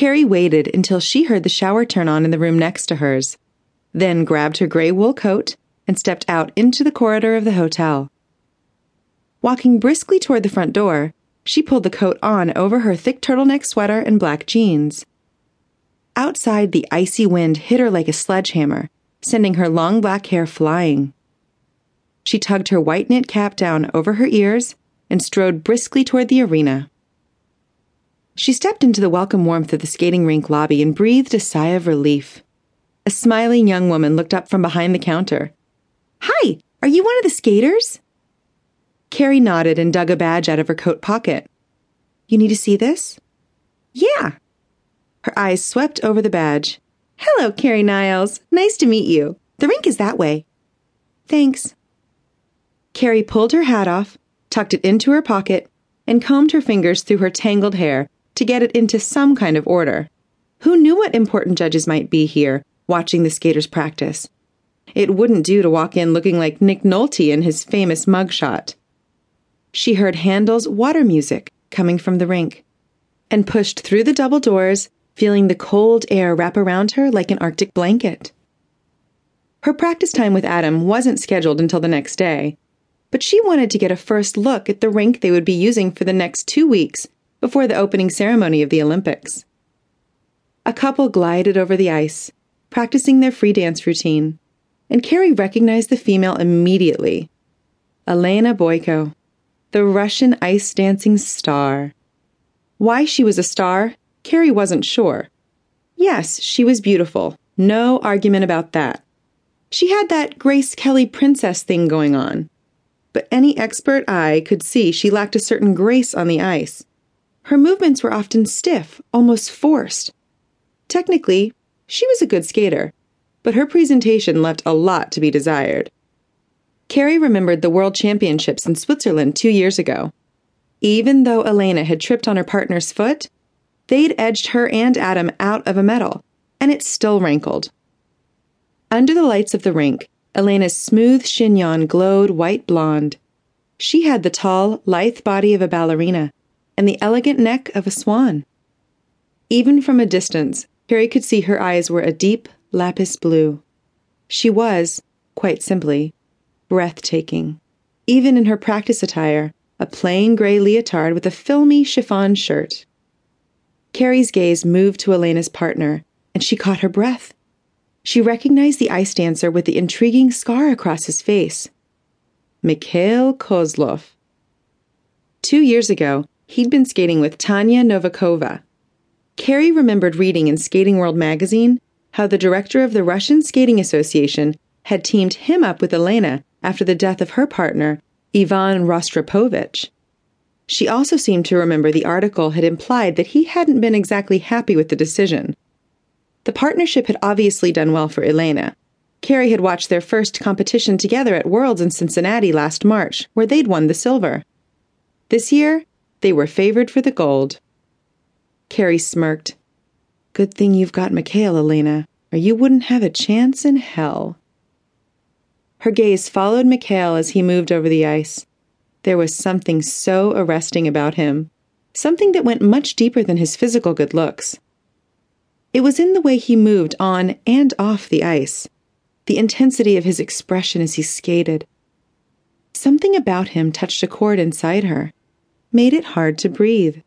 Kerry waited until she heard the shower turn on in the room next to hers, then grabbed her gray wool coat and stepped out into the corridor of the hotel. Walking briskly toward the front door, she pulled the coat on over her thick turtleneck sweater and black jeans. Outside, the icy wind hit her like a sledgehammer, sending her long black hair flying. She tugged her white knit cap down over her ears and strode briskly toward the arena. She stepped into the welcome warmth of the skating rink lobby and breathed a sigh of relief. A smiling young woman looked up from behind the counter. Hi, are you one of the skaters? Kerry nodded and dug a badge out of her coat pocket. You need to see this? Yeah. Her eyes swept over the badge. Hello, Kerry Niles. Nice to meet you. The rink is that way. Thanks. Kerry pulled her hat off, tucked it into her pocket, and combed her fingers through her tangled hair to get it into some kind of order. Who knew what important judges might be here, watching the skaters practice? It wouldn't do to walk in looking like Nick Nolte in his famous mugshot. She heard Handel's water music coming from the rink and pushed through the double doors, feeling the cold air wrap around her like an Arctic blanket. Her practice time with Adam wasn't scheduled until the next day, but she wanted to get a first look at the rink they would be using for the next two weeks before the opening ceremony of the Olympics. A couple glided over the ice, practicing their free dance routine, and Kerry recognized the female immediately Elena Boyko the Russian ice dancing star. Why she was a star, Kerry wasn't sure. Yes, she was beautiful. No argument about that. She had that Grace Kelly princess thing going on. But any expert eye could see she lacked a certain grace on the ice. Her movements were often stiff, almost forced. Technically, she was a good skater, but her presentation left a lot to be desired. Kerry remembered the World Championships in Switzerland two years ago. Even though Elena had tripped on her partner's foot, they'd edged her and Adam out of a medal, and it still rankled. Under the lights of the rink, Elena's smooth chignon glowed white blonde. She had the tall, lithe body of a ballerina and the elegant neck of a swan. Even from a distance, Kerry could see her eyes were a deep lapis blue. She was, quite simply, breathtaking. Even in her practice attire, a plain gray leotard with a filmy chiffon shirt. Kerry's gaze moved to Elena's partner, and she caught her breath. She recognized the ice dancer with the intriguing scar across his face. Mikhail Kozlof. Two years ago, he'd been skating with Tanya Novakova. Kerry remembered reading in Skating World magazine how the director of the Russian Skating Association had teamed him up with Elena after the death of her partner, Ivan Rostropovich. She also seemed to remember the article had implied that he hadn't been exactly happy with the decision. The partnership had obviously done well for Elena. Kerry had watched their first competition together at Worlds in Cincinnati last March, where they'd won the silver. This year, they were favored for the gold. Kerry smirked. Good thing you've got Mikhail, Elena, or you wouldn't have a chance in hell. Her gaze followed Mikhail as he moved over the ice. There was something so arresting about him, something that went much deeper than his physical good looks. It was in the way he moved on and off the ice, the intensity of his expression as he skated. Something about him touched a chord inside her, made it hard to breathe.